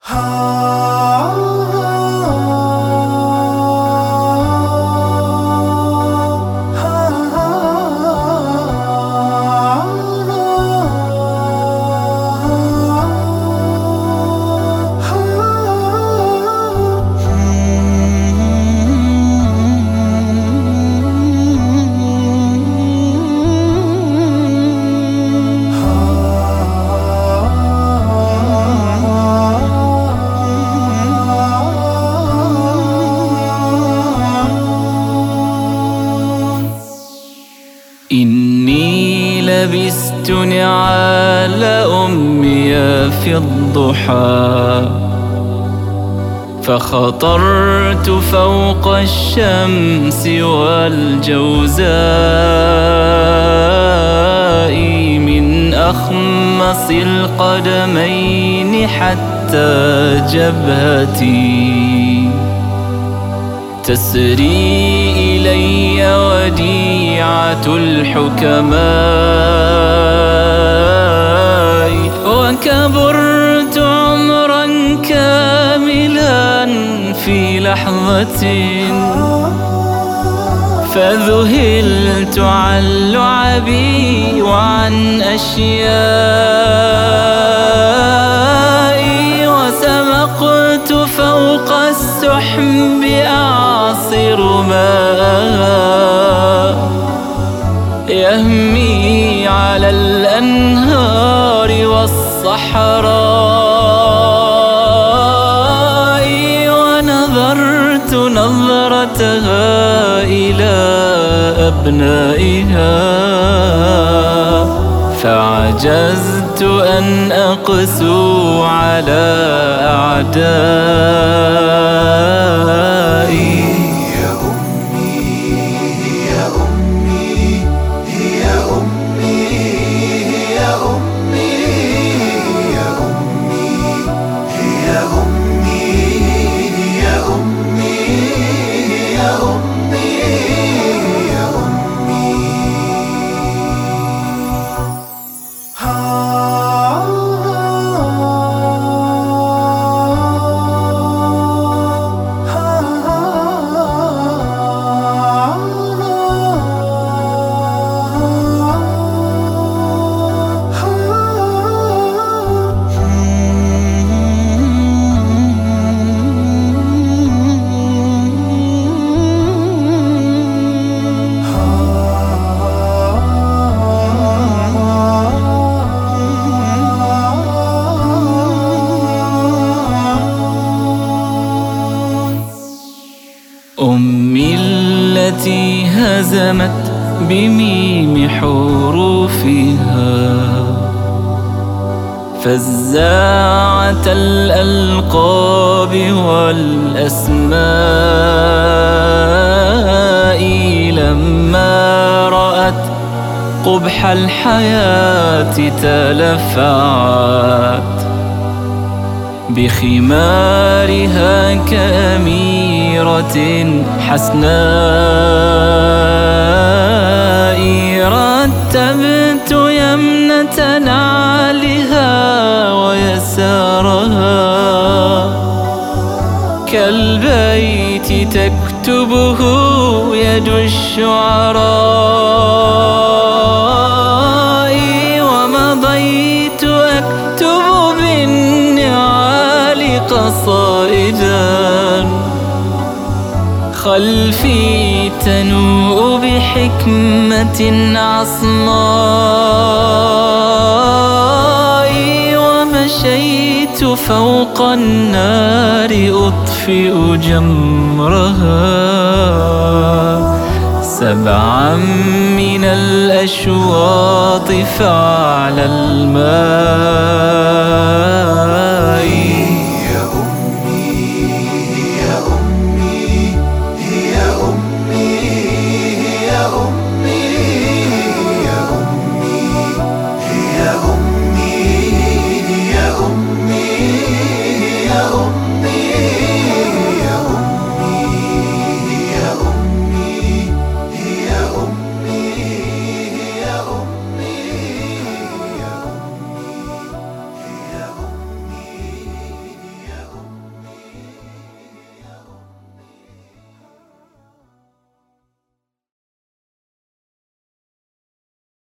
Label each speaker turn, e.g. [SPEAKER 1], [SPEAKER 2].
[SPEAKER 1] Home. إني لبست نعال أمي في الضحى فخطرت فوق الشمس والجوزاء من أخمص القدمين حتى جبهتي. تسري إلي وديعة الحكماء. وكبرت عمرا كاملا في لحظة فذهلت عن لعبي وعن أشيائي يهمي على الأنهار والصحراء ونظرت نظرتها إلى أبنائها. فعجزت أن أقسو على أعدائي.
[SPEAKER 2] home. أمي
[SPEAKER 1] التي هزمت بميم حروفها. فزاعة الألقاب والأسماء لما رأت قبح الحياة تلفعت بخمارها حسناء رتبت يمنة نعلها ويسارها. كالبيت تكتبه يد الشعراء. خلفي تنوء بحكمة عصماء ومشيت فوق النار أطفئ جمرها. سبعا من الأشواط فعلى الماء.